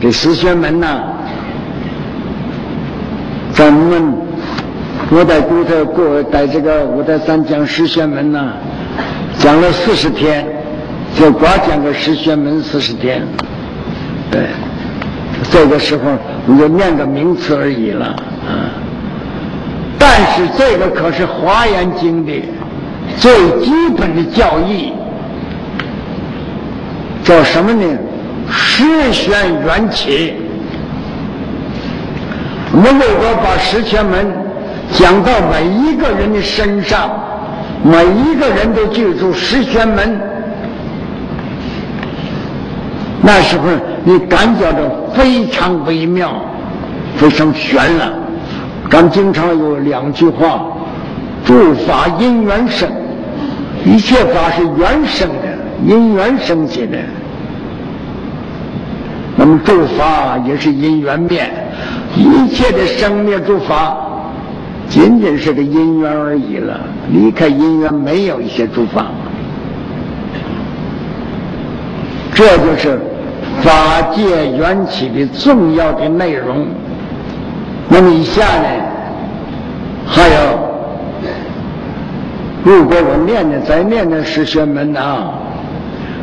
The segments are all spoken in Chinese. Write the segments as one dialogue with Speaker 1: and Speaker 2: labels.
Speaker 1: 这四玄门呐，咱们我在古头过，在这个五台山讲十玄门呐，讲了四十天，就光讲个十玄门四十天，对，这个时候你就念个名词而已了啊。但是这个可是华严经的最基本的教义，叫什么呢？十玄缘起。我们如果把十玄门讲到每一个人的身上，每一个人都记住十玄门，那时候你感觉到非常微妙，非常玄了。咱经常有两句话：诸法因缘生，一切法是缘生，因缘生起的。那么诸法也是因缘灭，一切的生灭诸法，仅仅是个因缘而已了。离开因缘，没有一些诸法。这就是法界缘起的重要的内容。那么以下呢，还有，如果我念念再念念十玄门啊，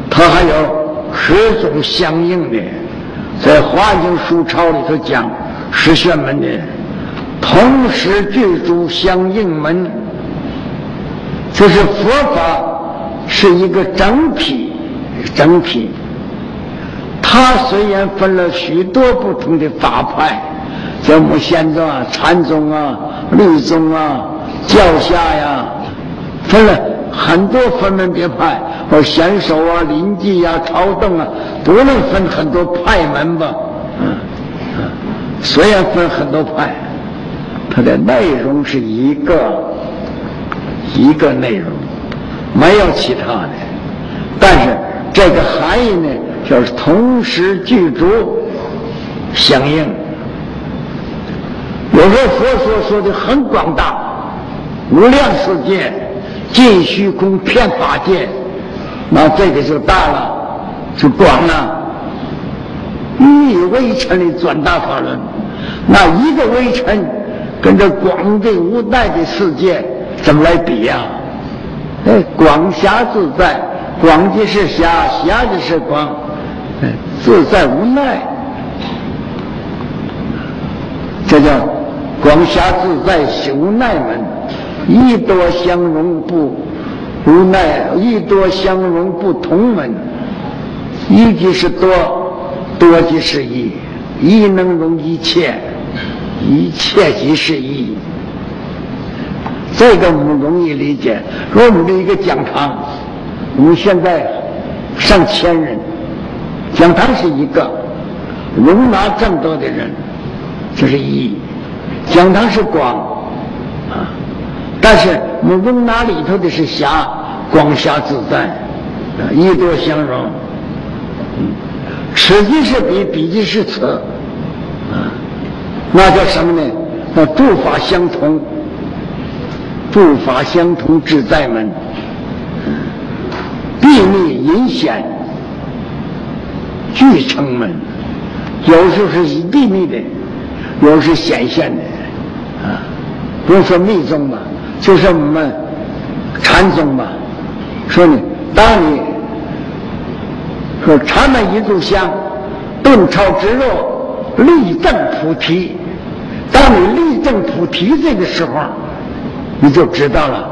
Speaker 1: 它还有十种相应的。在《华经书钞》里头讲十玄门的，同时具足相应门，就是佛法是一个整体，整体。它虽然分了许多不同的法派，像木仙宗啊、禅宗啊、律宗啊、教下呀，分了很多分门别派。或贤手啊、临济呀、朝政啊，都能分很多派门吧。嗯，虽然分很多派，它的内容是一个一个内容，没有其他的。但是这个含义呢，就是同时具足相应。有时候佛说说的很广大，无量世界，尽虚空遍法界。那这个就大了，就广了。以微尘的转大法轮，那一个微尘跟这广的无奈的世界怎么来比呀？哎，广狭自在，广即是狭，狭即是广，自在无奈，这叫广狭自在无奈门，一多相融不。无奈一多相容不同门，一即是多，多即是一，一能容一切，一切即是一。这个我们容易理解。若我们的一个讲堂，我们现在上千人，讲堂是一个，容纳这么多的人，这是一。讲堂是广，啊。但是我们那里头的是狭，光狭自在，啊一多相容。此即是彼，彼即是此，啊，那叫什么呢？那诸法相同，诸法相同自在门，秘密隐显，俱成门。有时候是秘密的，有时显现的，啊，不用说密宗嘛。就是我们禅宗嘛，说你，当你说禅门一炷香，顿超直入，立正菩提。当你立正菩提这个时候，你就知道了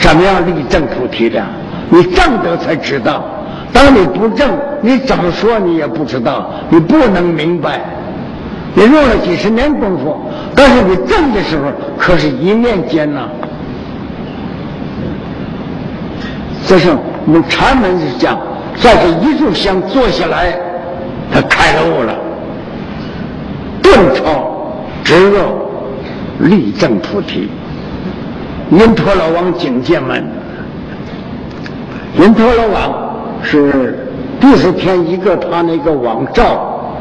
Speaker 1: 怎么样立正菩提的。你正得才知道，当你不正，你怎么说你也不知道，你不能明白。你用了几十年功夫，但是你正的时候，可是一念间呐。这是我们禅门是讲，在这一炷香坐下来，他开了悟了，顿超直入立正菩提。因陀罗王警戒门，因陀罗王是第四天一个他那个王照，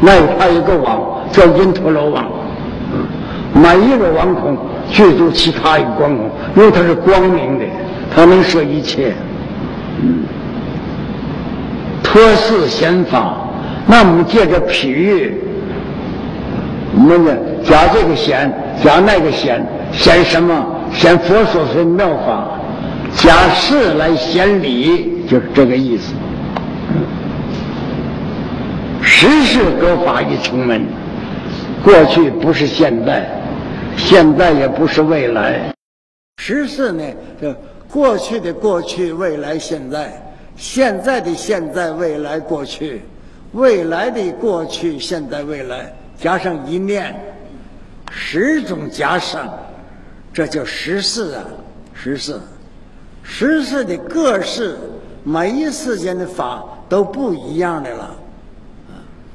Speaker 1: 那他一个王叫因陀罗王，每一个王孔具足其他一个光孔，因为他是光明的。他能说一切，嗯托寺显法，那我们借着譬喻，我们呢加这个显，加那个显，显什么？显佛所说妙法，加事来显理，就是这个意思。时事各法一成门，过去不是现在，现在也不是未来。
Speaker 2: 时事呢，就过去的过去，未来现在。现在的现在、未来、过去，未来的过去、现在、未来，加上一念，十种加上，这叫十四啊，十四，十四的各式，每一世间的法都不一样的了，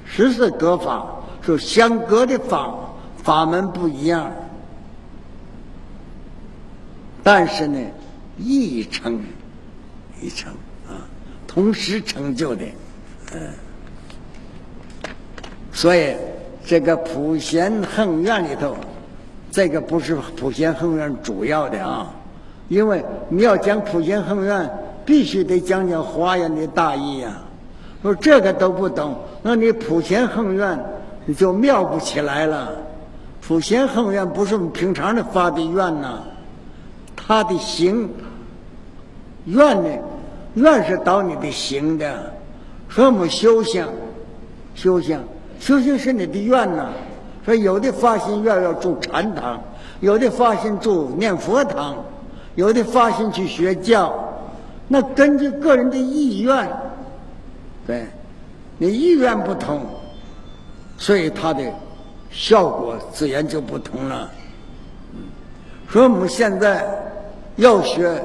Speaker 2: 十四各法是相隔的法，法门不一样，但是呢，一成，一成啊。同时成就的，嗯，所以这个普贤恒愿里头，这个不是普贤恒愿主要的啊，因为你要讲普贤恒愿，必须得讲讲华严的大义呀。说这个都不懂，那你普贤恒愿你就妙不起来了。普贤恒愿不是我们平常的发的愿呐，他的行愿呢？愿是导你的行的，说我们修行，修行，修行是你的愿呐。说有的发心愿要住禅堂，有的发心住念佛堂，有的发心去学教，那根据个人的意愿，对，你意愿不同，所以它的效果自然就不同了。说我们现在要学。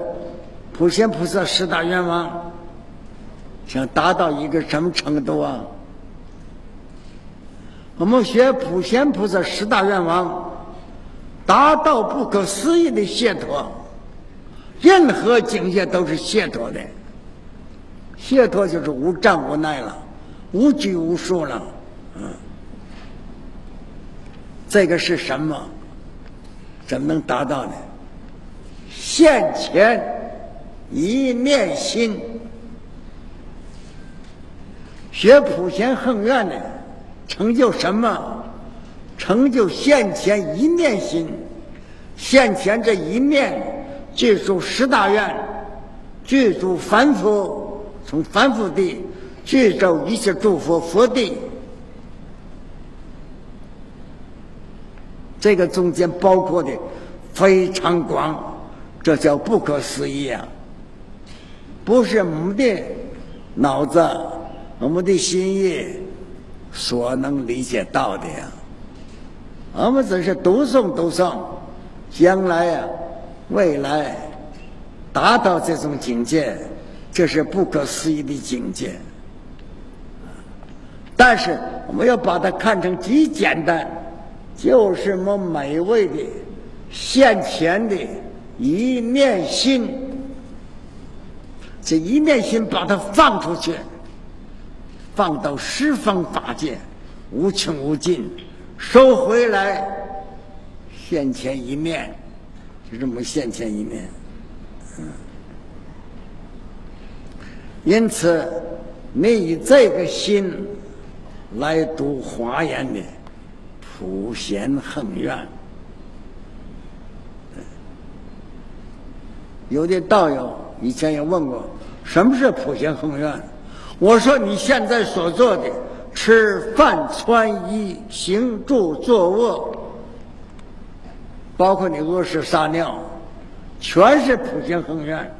Speaker 2: 普贤菩萨十大愿望，想达到一个什么程度啊？我们学普贤菩萨十大愿望，达到不可思议的解脱，任何境界都是解脱的。解脱就是无障无碍了，无拘无束了。嗯，这个是什么？怎么能达到呢？现前。一念心，学普贤恒愿的，成就什么？成就现前一念心，现前这一念，具足十大愿，具足凡夫，从凡夫地具足一切诸佛佛地，这个中间包括的非常广，这叫不可思议啊！不是我们的脑子、我们的心意所能理解到的呀。我们只是读诵读诵，将来呀、未来达到这种境界，这是不可思议的境界。但是我们要把它看成极简单，就是我们每位的现前的一念心。这一念心把它放出去，放到十方法界，无穷无尽，收回来，现前一面，就这么现前一面。嗯，因此，你以这个心来读华严的普贤恒愿，有的道友。以前也问过，什么是普贤恒愿？我说你现在所做的吃饭、穿衣、行住坐卧，包括你屙屎撒尿，全是普贤恒愿。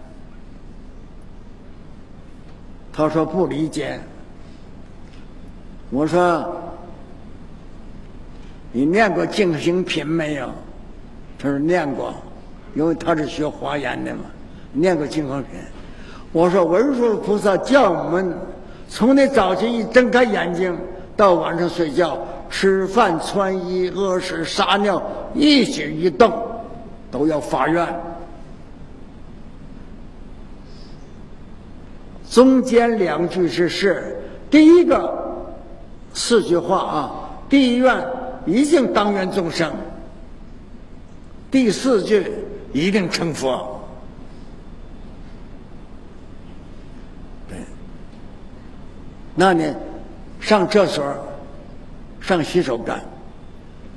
Speaker 2: 他说不理解。我说你念过净行品没有？他说念过，因为他是学华严的嘛。念过《金刚篇》，我说文殊菩萨叫我们从你早晨一睁开眼睛到晚上睡觉，吃饭、穿衣、屙屎、撒尿，一举一动都要发愿。中间两句是是，第一个四句话啊，第一愿一定当愿众生，第四句一定成佛。对那呢，上厕所，上洗手间，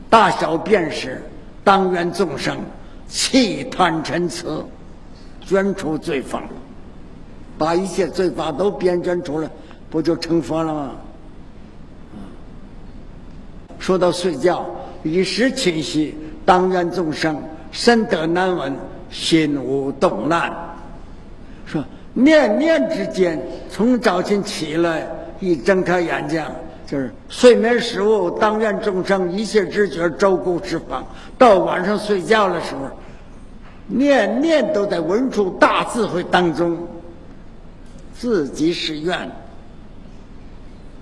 Speaker 2: 大小便时，当愿众生弃贪嗔痴，捐除罪坊，把一切罪法都编捐出来，不就成佛了吗？说到睡觉，一时清晰，当愿众生身得难闻，心无动难。说念念之间，从早晨起来。一睁开眼睛，就是睡眠食物，当愿众生一切知觉周顾释放。到晚上睡觉的时候，念念都在文殊大智慧当中，自己是愿，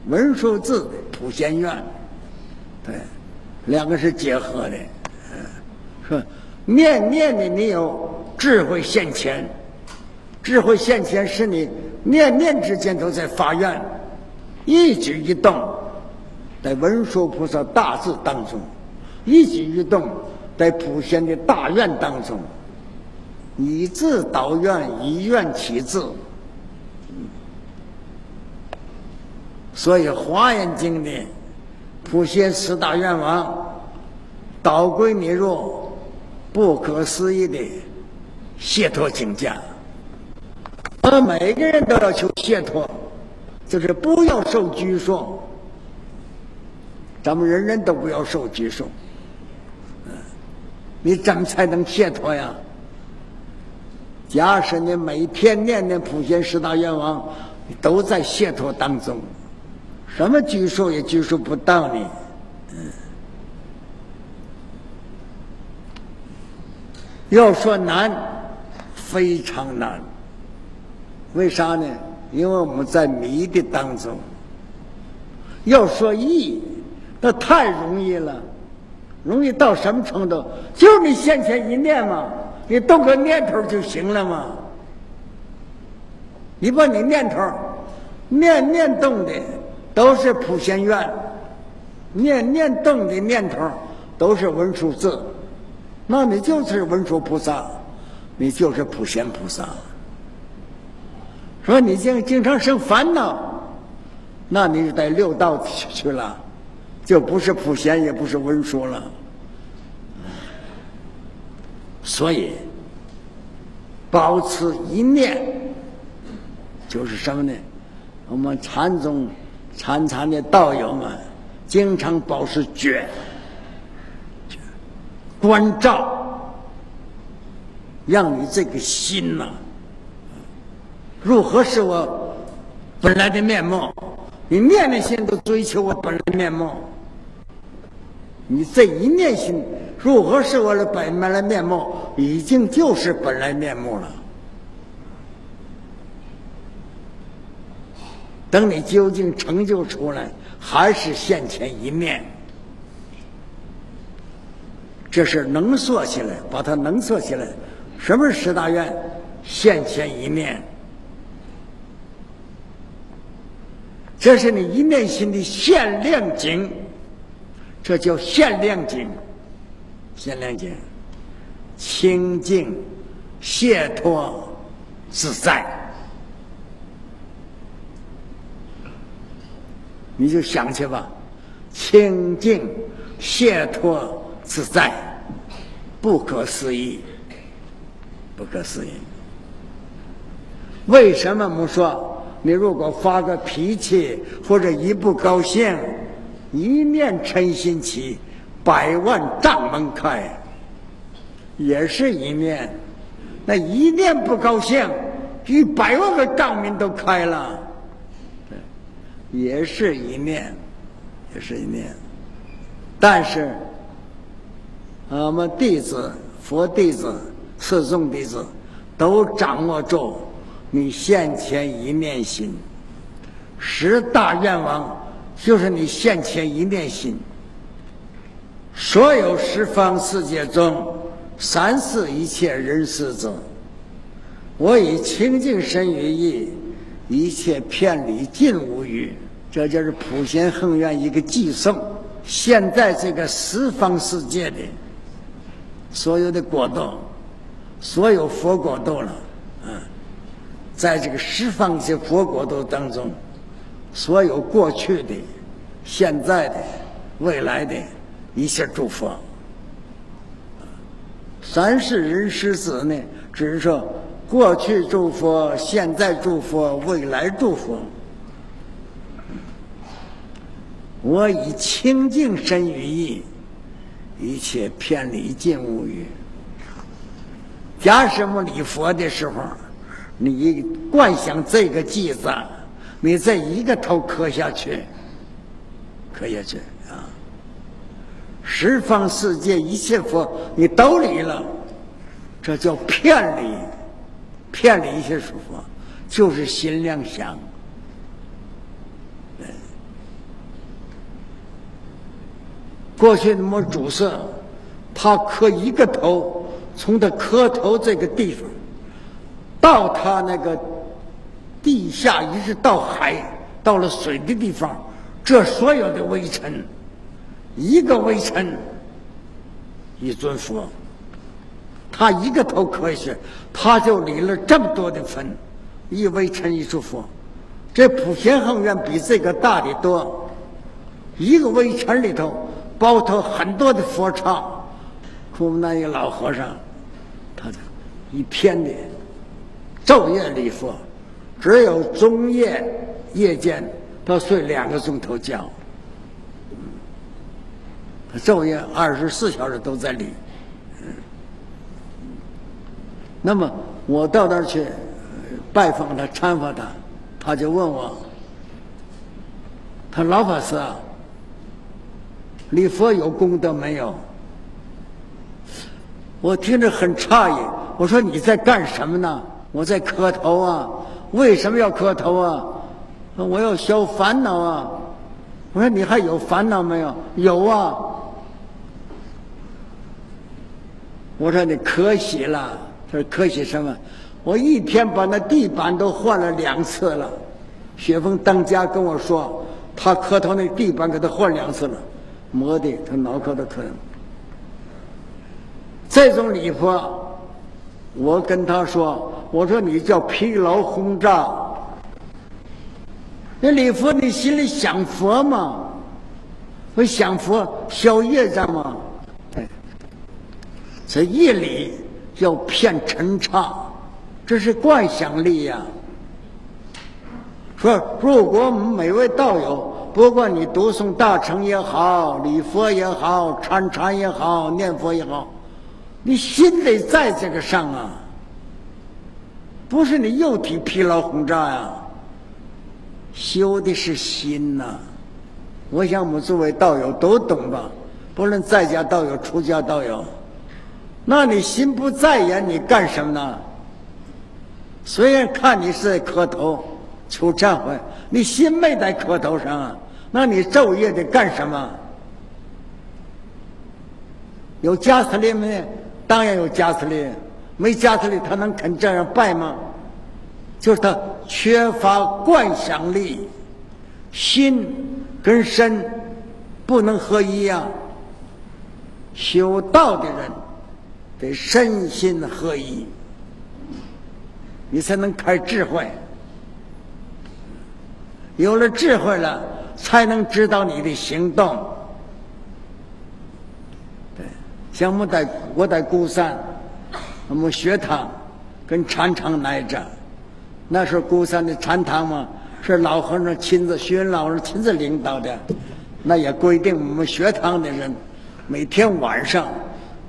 Speaker 2: 文殊智普贤愿，对，两个是结合的。说念念的你有智慧现前，智慧现前是你念念之间都在发愿。一举一动，在文殊菩萨大智当中；一举一动，在普贤的大愿当中。以智导愿，以愿起智。所以《华严经》的普贤十大愿望，导归你若不可思议的解脱境界。我们每个人都要求解脱。就是不要受拘束，咱们人人都不要受拘束。嗯你怎么才能解脱呀？假使你每天念念普贤十大愿望，都在解脱当中，什么拘束也拘束不到你。嗯要说难，非常难。为啥呢？因为我们在迷的当中，要说易，那太容易了，容易到什么程度？就你先前一念嘛，你动个念头就行了嘛。你把你念头念念动的都是普贤愿，念念动的念头都是文殊字，那你就是文殊菩萨，你就是普贤菩萨。说你经经常生烦恼，那你就在六道去去了，就不是普贤，也不是文殊了。所以，保持一念，就是什么呢？我们禅宗禅禅的道友们，经常保持觉，关照，让你这个心呐。如何是我本来的面目？你念念心都追求我本来面目。你这一念心如何是我的本来面目？已经就是本来面目了。等你究竟成就出来，还是现前一面。这是能缩起来，把它能缩起来。什么是十大愿？现前一念。这是你一念心的限量境，这叫限量境。限量境，清净、解脱、自在。你就想去吧，清净、解脱、自在，不可思议，不可思议。为什么我们说？你如果发个脾气，或者一不高兴，一念嗔心起，百万丈门开，也是一念。那一念不高兴，一百万个丈门都开了，也是一念，也是一念。但是，我们弟子、佛弟子、四众弟子，都掌握住。你现前一念心，十大愿望就是你现前一念心。所有十方世界中，三世一切人世者，我以清净身语意，一切偏离尽无余。这就是普贤恒愿一个寄送。现在这个十方世界的所有的国度，所有佛国度了。嗯在这个十方界佛国度当中，所有过去的、现在的、未来的一切诸佛。三世人师子呢，只是说过去诸佛、现在诸佛、未来诸佛。我以清净身语意，一切偏离尽无余。假什么礼佛的时候，你观想这个偈子，你这一个头磕下去，磕下去啊！十方世界一切佛，你都离了，这叫偏离，偏离一切诸佛，就是心量想。过去那么主色，他磕一个头，从他磕头这个地方，到他那个地下，一直到海，到了水的地方，这所有的微尘，一个微尘，一尊佛，他一个头磕下去，他就离了这么多的分，一微尘一尊佛，这普贤恒愿比这个大的多，一个微尘里头。包头很多的佛刹，我们那一个老和尚，他一天的昼夜礼佛，只有中夜夜间他睡两个钟头觉，他昼夜二十四小时都在礼。那么我到那儿去拜访他、参访他，他就问我：“他老法师啊。”礼佛有功德没有？我听着很诧异。我说你在干什么呢？我在磕头啊。为什么要磕头啊？我要消烦恼啊。我说你还有烦恼没有？有啊。我说你可喜了。他说可喜什么？我一天把那地板都换了两次了。雪峰当家跟我说，他磕头那地板给他换两次了。磨的他脑壳都疼。这种礼佛，我跟他说：“我说你叫疲劳轰炸。那礼佛你心里想佛吗？我想佛消业障吗？哎，这一礼要骗陈唱，这是惯想力呀。说如果我们每位道友。”不管你读诵大乘也好，礼佛也好，参禅也好，念佛也好，你心得在这个上啊，不是你肉体疲劳轰炸呀，修的是心呐。我想我们诸位道友都懂吧？不论在家道友、出家道友，那你心不在焉，你干什么呢？虽然看你是在磕头求忏悔，你心没在磕头上啊。那你昼夜得干什么？有加斯利没？当然有加斯利，没加斯利他能肯这样拜吗？就是他缺乏观想力，心跟身不能合一呀。修道的人得身心合一，你才能开智慧。有了智慧了。才能知道你的行动。对，像我们在我在鼓山，我们学堂跟禅堂来着，那时候鼓山的禅堂嘛，是老和尚亲自，学老师亲自领导的。那也规定我们学堂的人，每天晚上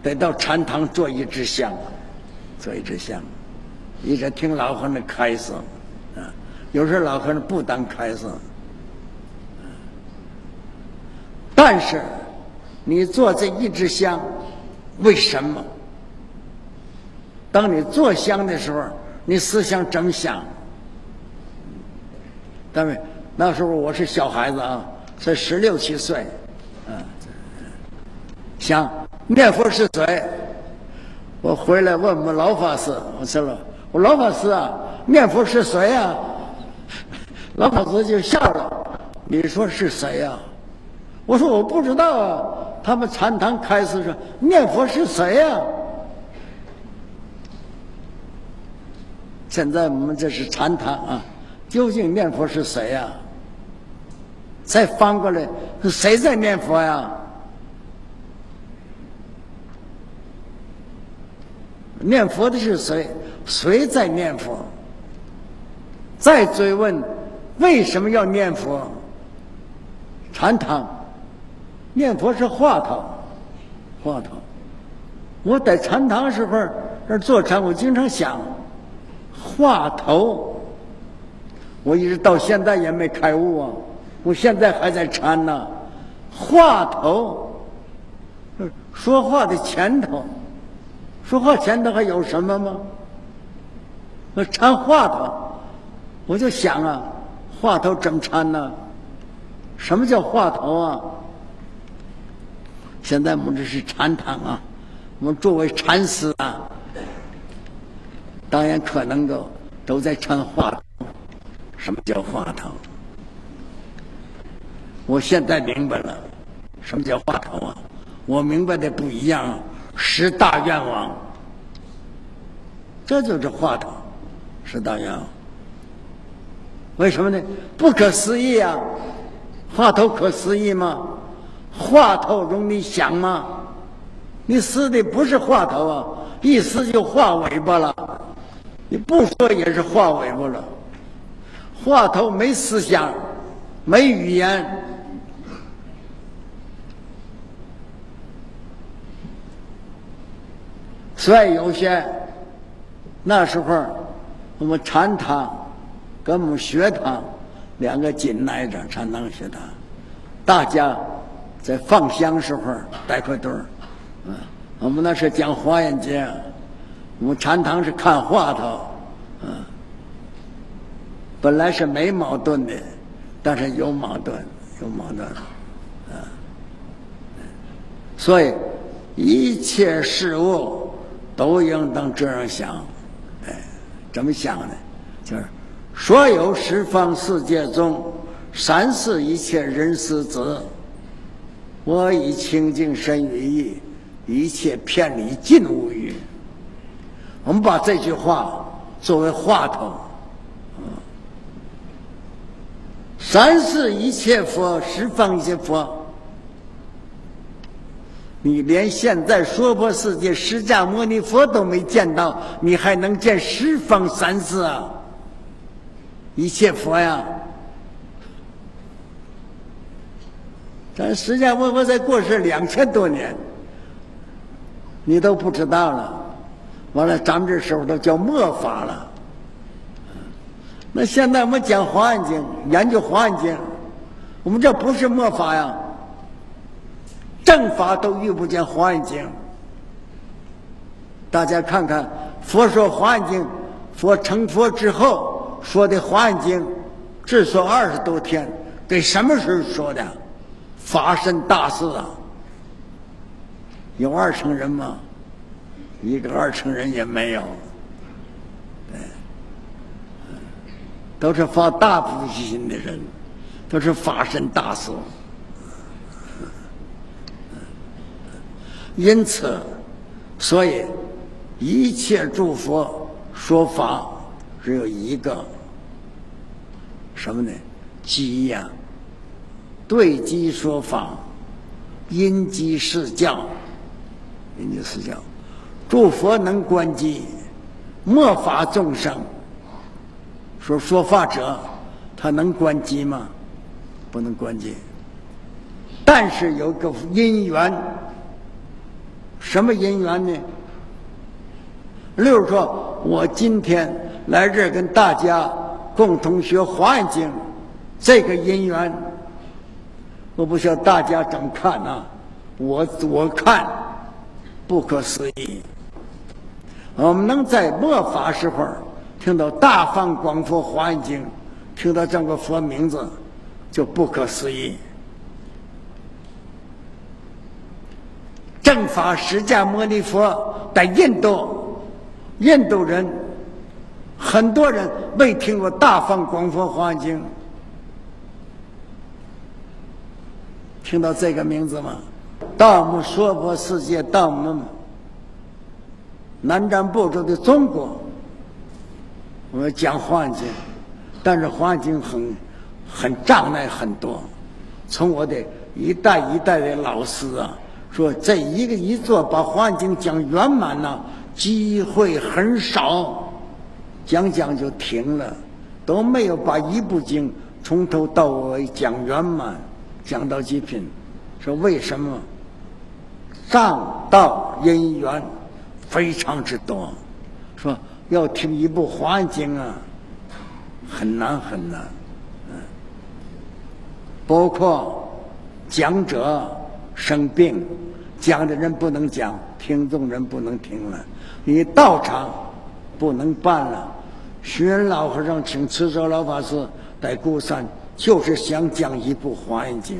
Speaker 2: 得到禅堂做一支香，做一支香，一直听老和尚开示。啊，有时候老和尚不当开示。但是，你做这一支香，为什么？当你做香的时候，你思想怎么想？单位，那时候我是小孩子啊，才十六七岁，嗯，想念佛是谁？我回来问我们老法师，我说了，我老法师啊，念佛是谁呀？老法师就笑了，你说是谁呀？我说我不知道啊，他们禅堂开始说念佛是谁呀？现在我们这是禅堂啊，究竟念佛是谁呀？再翻过来，谁在念佛呀？念佛的是谁？谁在念佛？再追问，为什么要念佛？禅堂念佛是话头，话头。我在禅堂时候那坐禅，我经常想，话头。我一直到现在也没开悟啊，我现在还在禅呢。话头，说话的前头。说话前头还有什么吗？那掺话头，我就想啊，话头怎么掺呢？什么叫话头啊？现在我们这是禅堂啊，我们作为禅师啊，当然可能都都在掺话头。什么叫话头？我现在明白了，什么叫话头啊？我明白的不一样。十大愿望，这就是话头。十大愿望，为什么呢？不可思议啊！话头可思议吗？话头容易想吗？你撕的不是话头啊，一撕就画尾巴了。你不说也是画尾巴了。话头没思想，没语言。所以有些那时候，我们禅堂跟我们学堂两个紧挨着，禅堂学堂，大家在放香时候带块堆儿。嗯，我们那是讲花眼经，我们禅堂是看话头。嗯，本来是没矛盾的，但是有矛盾，有矛盾。嗯，所以一切事物。都应当这样想，哎，怎么想呢？就是所有十方世界中，三世一切人世子，我以清净身语意，一切偏离尽无余。我们把这句话作为话头，三世一切佛，十方一切佛。你连现在娑婆世界释迦牟尼佛都没见到，你还能见十方三世啊？一切佛呀！咱释迦牟尼佛在过世两千多年，你都不知道了。完了，咱们这时候都叫末法了。那现在我们讲《华严经》，研究《华严经》，我们这不是末法呀。正法都遇不见《华严经》，大家看看，佛说《华严经》，佛成佛之后说的《华严经》，只说二十多天，给什么时候说的？法身大事啊！有二乘人吗？一个二乘人也没有。对，都是发大菩提心的人，都是法身大事。因此，所以一切诸佛说法只有一个，什么呢？机呀，对机说法，因机释教，因机释教。诸佛能观机，末法众生。说说法者，他能观机吗？不能观机。但是有个因缘。什么因缘呢？例如说，我今天来这跟大家共同学《华严经》，这个因缘，我不晓得大家怎么看呢？我我看不可思议。我们能在末法时候听到大放广佛华严经，听到这个佛名字，就不可思议。正法释迦牟尼佛在印度，印度人很多人未听过《大放广佛华严经》，听到这个名字吗？到我们娑婆世界，到我们南瞻部洲的中国，我们讲华严经，但是华严经很很障碍很多，从我的一代一代的老师啊，说这一个一座把《华严经》讲圆满呢，机会很少，讲讲就停了，都没有把一部经从头到尾讲圆满，讲到极品。说为什么？上道因缘非常之多，说要听一部《华严经》啊，很难很难。嗯包括讲者生病，讲的人不能讲，听众人不能听了，你道场不能办了。虚云老和尚请慈州老法师在孤山，就是想讲一部《华严经》。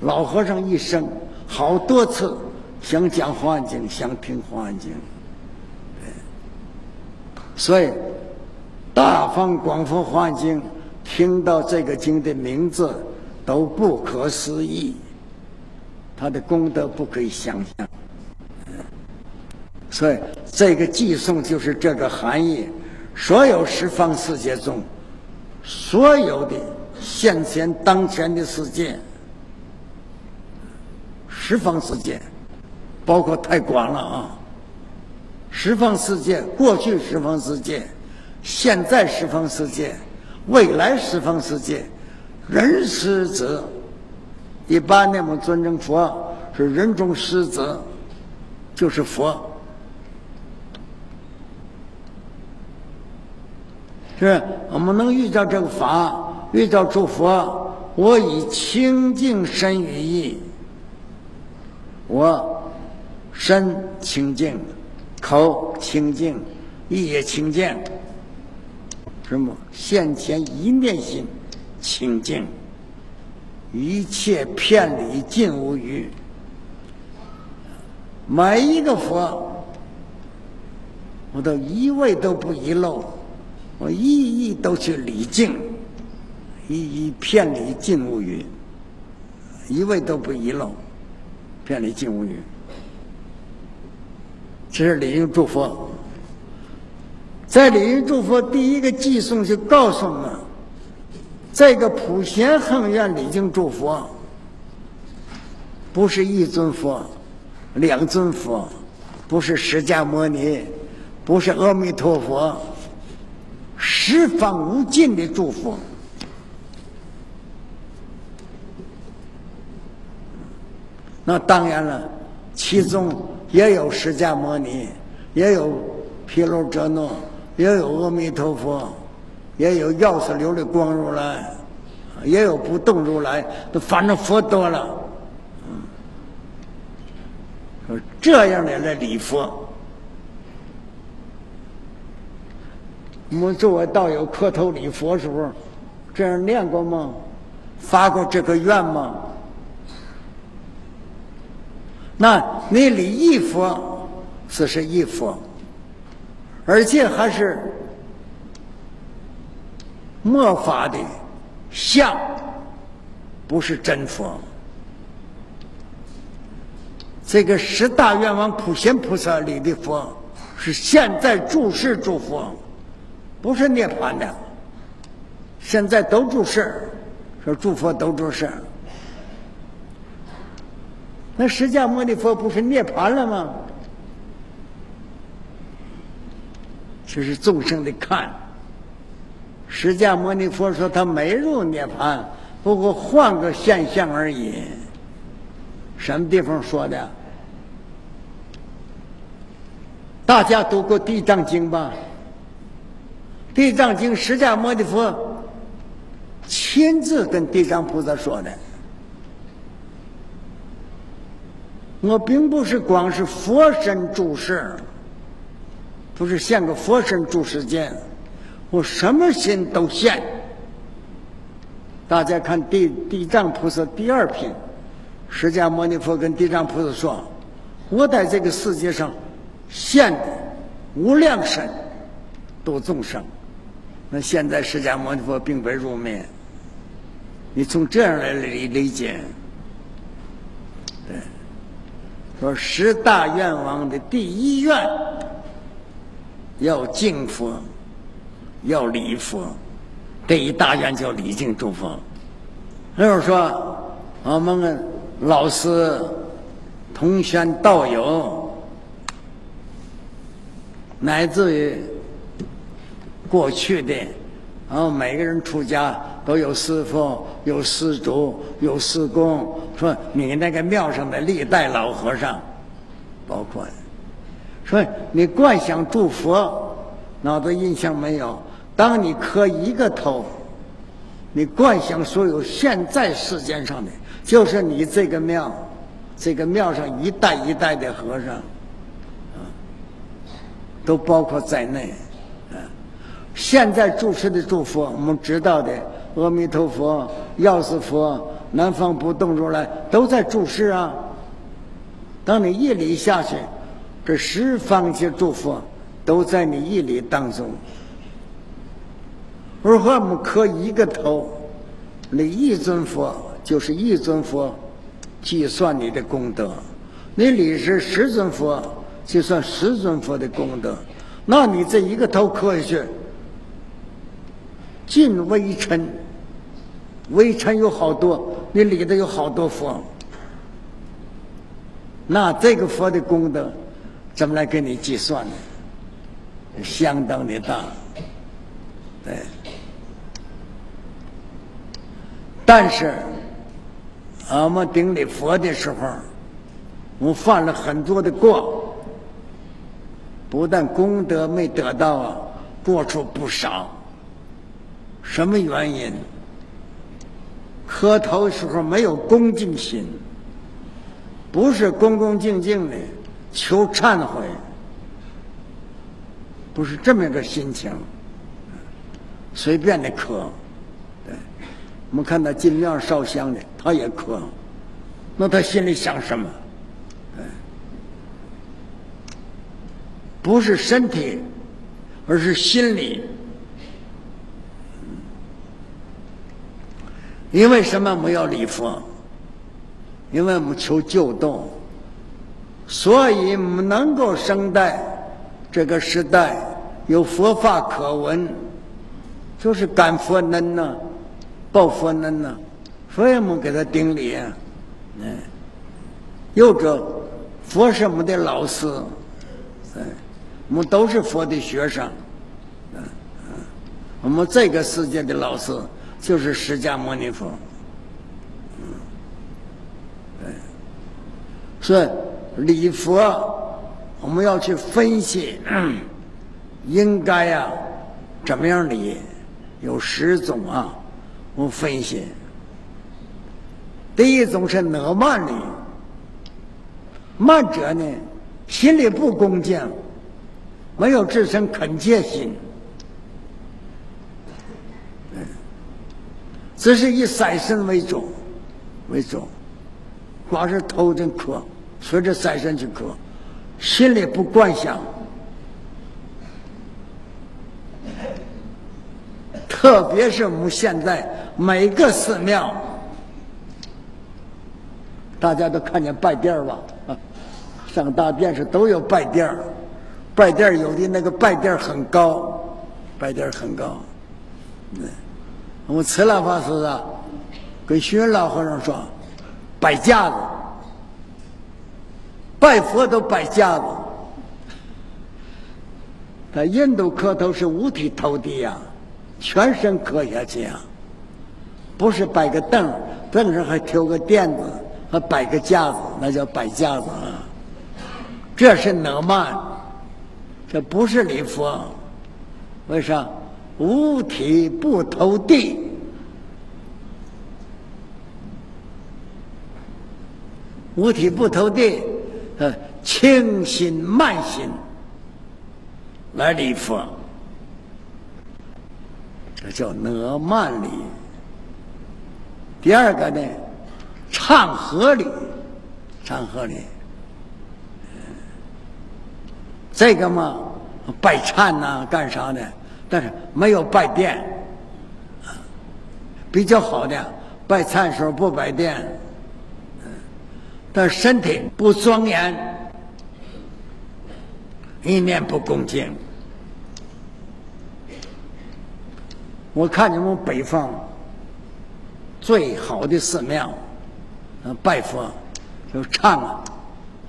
Speaker 2: 老和尚一生好多次想讲《华严经》，想听《华严经》，所以大方广佛华严经。听到这个经的名字都不可思议，他的功德不可以想象。所以这个寄送就是这个含义。所有十方世界中，所有的现前当前的世界，十方世界，包括太广了啊！十方世界，过去十方世界，现在十方世界。未来十方世界，人师者，一般那么尊称佛是人中师者，就是佛。是我们能遇到这个法，遇到诸佛，我以清净身语意，我身清净，口清净，意也清净。什么？现前一念心清净，一切偏离尽无余。每一个佛，我都一位都不遗漏，我一一都去礼敬，一一偏离尽无余，一位都不遗漏，偏离尽无余。这是礼敬诸佛。在礼仪诸佛第一个寄送就告诉我们，这个普贤恒愿礼敬诸佛，不是一尊佛，两尊佛，不是释迦牟尼，不是阿弥陀佛，十方无尽的诸佛。那当然了，其中也有释迦牟尼，也有毗卢遮那。也有阿弥陀佛，也有药师琉璃光如来，也有不动如来，反正佛多了。这样的来礼佛，我们作为道友磕头礼佛时候，这样念过吗？发过这个愿吗？那你礼一佛，只是一佛。而且还是末法的相，不是真佛。这个十大愿王普贤菩萨里的佛，是现在注释诸佛，不是涅槃的。现在都注释，说诸佛都注释。那释迦牟尼佛不是涅槃了吗？这是众生的看。释迦牟尼佛说他没入涅槃，不过换个现象而已。什么地方说的？大家读过《地藏经》吧？《地藏经》释迦牟尼佛亲自跟地藏菩萨说的。我并不是光是佛身注释。不是现个佛身住世间，我什么心都现。大家看地地藏菩萨第二品，释迦牟尼佛跟地藏菩萨说：“我在这个世界上现的无量身度众生。”那现在释迦牟尼佛并未入灭，你从这样来理理解，对，说十大愿望的第一愿。要敬佛，要礼佛，这一大愿叫礼敬诸佛。比如说我们老师、同学、道友，乃至于过去的，然后每个人出家都有师傅、有师祖、有师公。说你那个庙上的历代老和尚，包括说你惯想诸佛，脑子印象没有？当你磕一个头，你惯想所有现在世间上的，就是你这个庙，这个庙上一代一代的和尚，啊，都包括在内。现在住持的诸佛，我们知道的阿弥陀佛、药师佛。南方不动如来都在注释啊。当你一礼下去，这十方界诸佛都在你一礼当中。如果我们磕一个头，你一尊佛就是一尊佛，计算你的功德；你礼是十尊佛，计算十尊佛的功德。那你这一个头磕下去，尽微尘，微尘有好多。你里头有好多佛，那这个佛的功德怎么来给你计算呢？相当的大，对。但是，我们顶礼佛的时候，我犯了很多的过，不但功德没得到啊，过处不少。什么原因？磕头时候没有恭敬心，不是恭恭敬敬的求忏悔，不是这么一个心情，随便的磕。我们看到尽量烧香的，他也磕，那他心里想什么？不是身体，而是心理。因为什么？没有礼佛，因为我们求救度，所以我们能够生在这个时代有佛法可闻，就是感佛恩呐，报佛恩呐，所以我们给他顶礼。啊嗯，又者佛是我们的老师，嗯，我们都是佛的学生，嗯嗯，我们这个世界的老师。就是释迦牟尼佛，嗯，对，所以礼佛我们要去分析，应该呀怎么样礼？有十种啊，我分析。第一种是哪慢礼，慢者呢心里不恭敬，没有自身恳切心。只是以色身为主，为主，光是头顶磕，随着色身去磕，心里不观想。特别是我们现在每个寺庙，大家都看见拜垫吧？上大殿时都有拜垫拜垫有的那个拜垫很高，拜垫很高，嗯。我们慈兰法师啊，跟虚云老和尚说：“摆架子，拜佛都摆架子。在印度磕头是五体投地呀，全身磕下去呀，不是摆个凳，凳上还挑个垫子，还摆个架子，那叫摆架子啊。这是能慢，这不是礼佛，为啥？”五体不投地，五体不投地，呃，清心慢心来礼佛，这叫哪慢礼。第二个呢，唱和礼，唱和礼，这个嘛，拜忏呐，干啥的？但是没有拜殿，比较好的拜忏时候不拜殿，但身体不庄严，一念不恭敬。我看你们北方最好的寺庙，啊，拜佛就唱啊，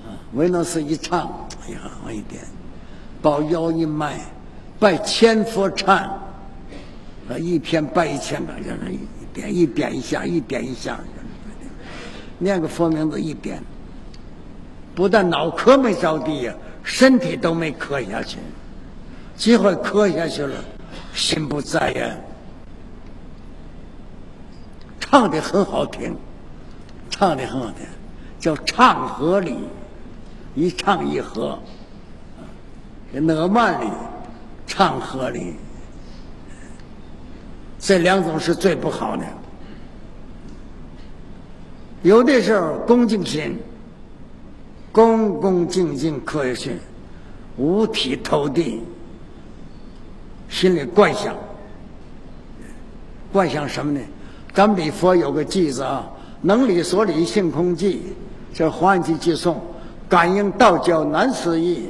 Speaker 2: 啊，维纳斯一唱，哎呀，好一点，抱腰一迈，拜千佛唱，啊，一天拜一千个，就是一点一点一下，一点一下，念个佛名字一点，不但脑壳没着地呀，身体都没磕下去，机会磕下去了，心不在焉。唱的很好听，唱的很好听，叫唱和里，一唱一和。这哪曼里，唱和里，这两种是最不好的。有的时候恭敬心，恭恭敬敬磕下去，五体投地，心里怪想，怪想什么呢？咱们礼佛有个偈子啊，“能理所理性空寂”，这华严经偈颂，感应道教难思议。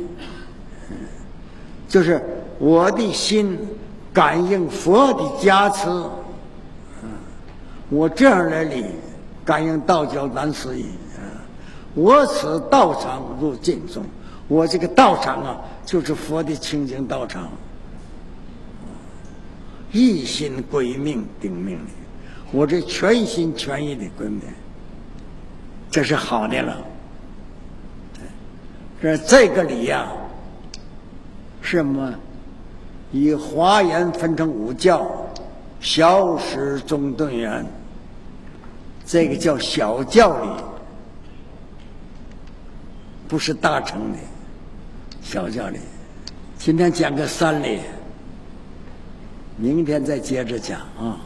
Speaker 2: 就是我的心感应佛的加持，我这样来理，感应道教难思议。我此道场入净中，我这个道场啊，就是佛的清净道场，一心归命定命里。我这全心全意的归命，这是好的了。这这个理呀，是什么？以华严分成五教，小始中顿圆，这个叫小教理，不是大乘的小教理。今天讲个三理，明天再接着讲啊。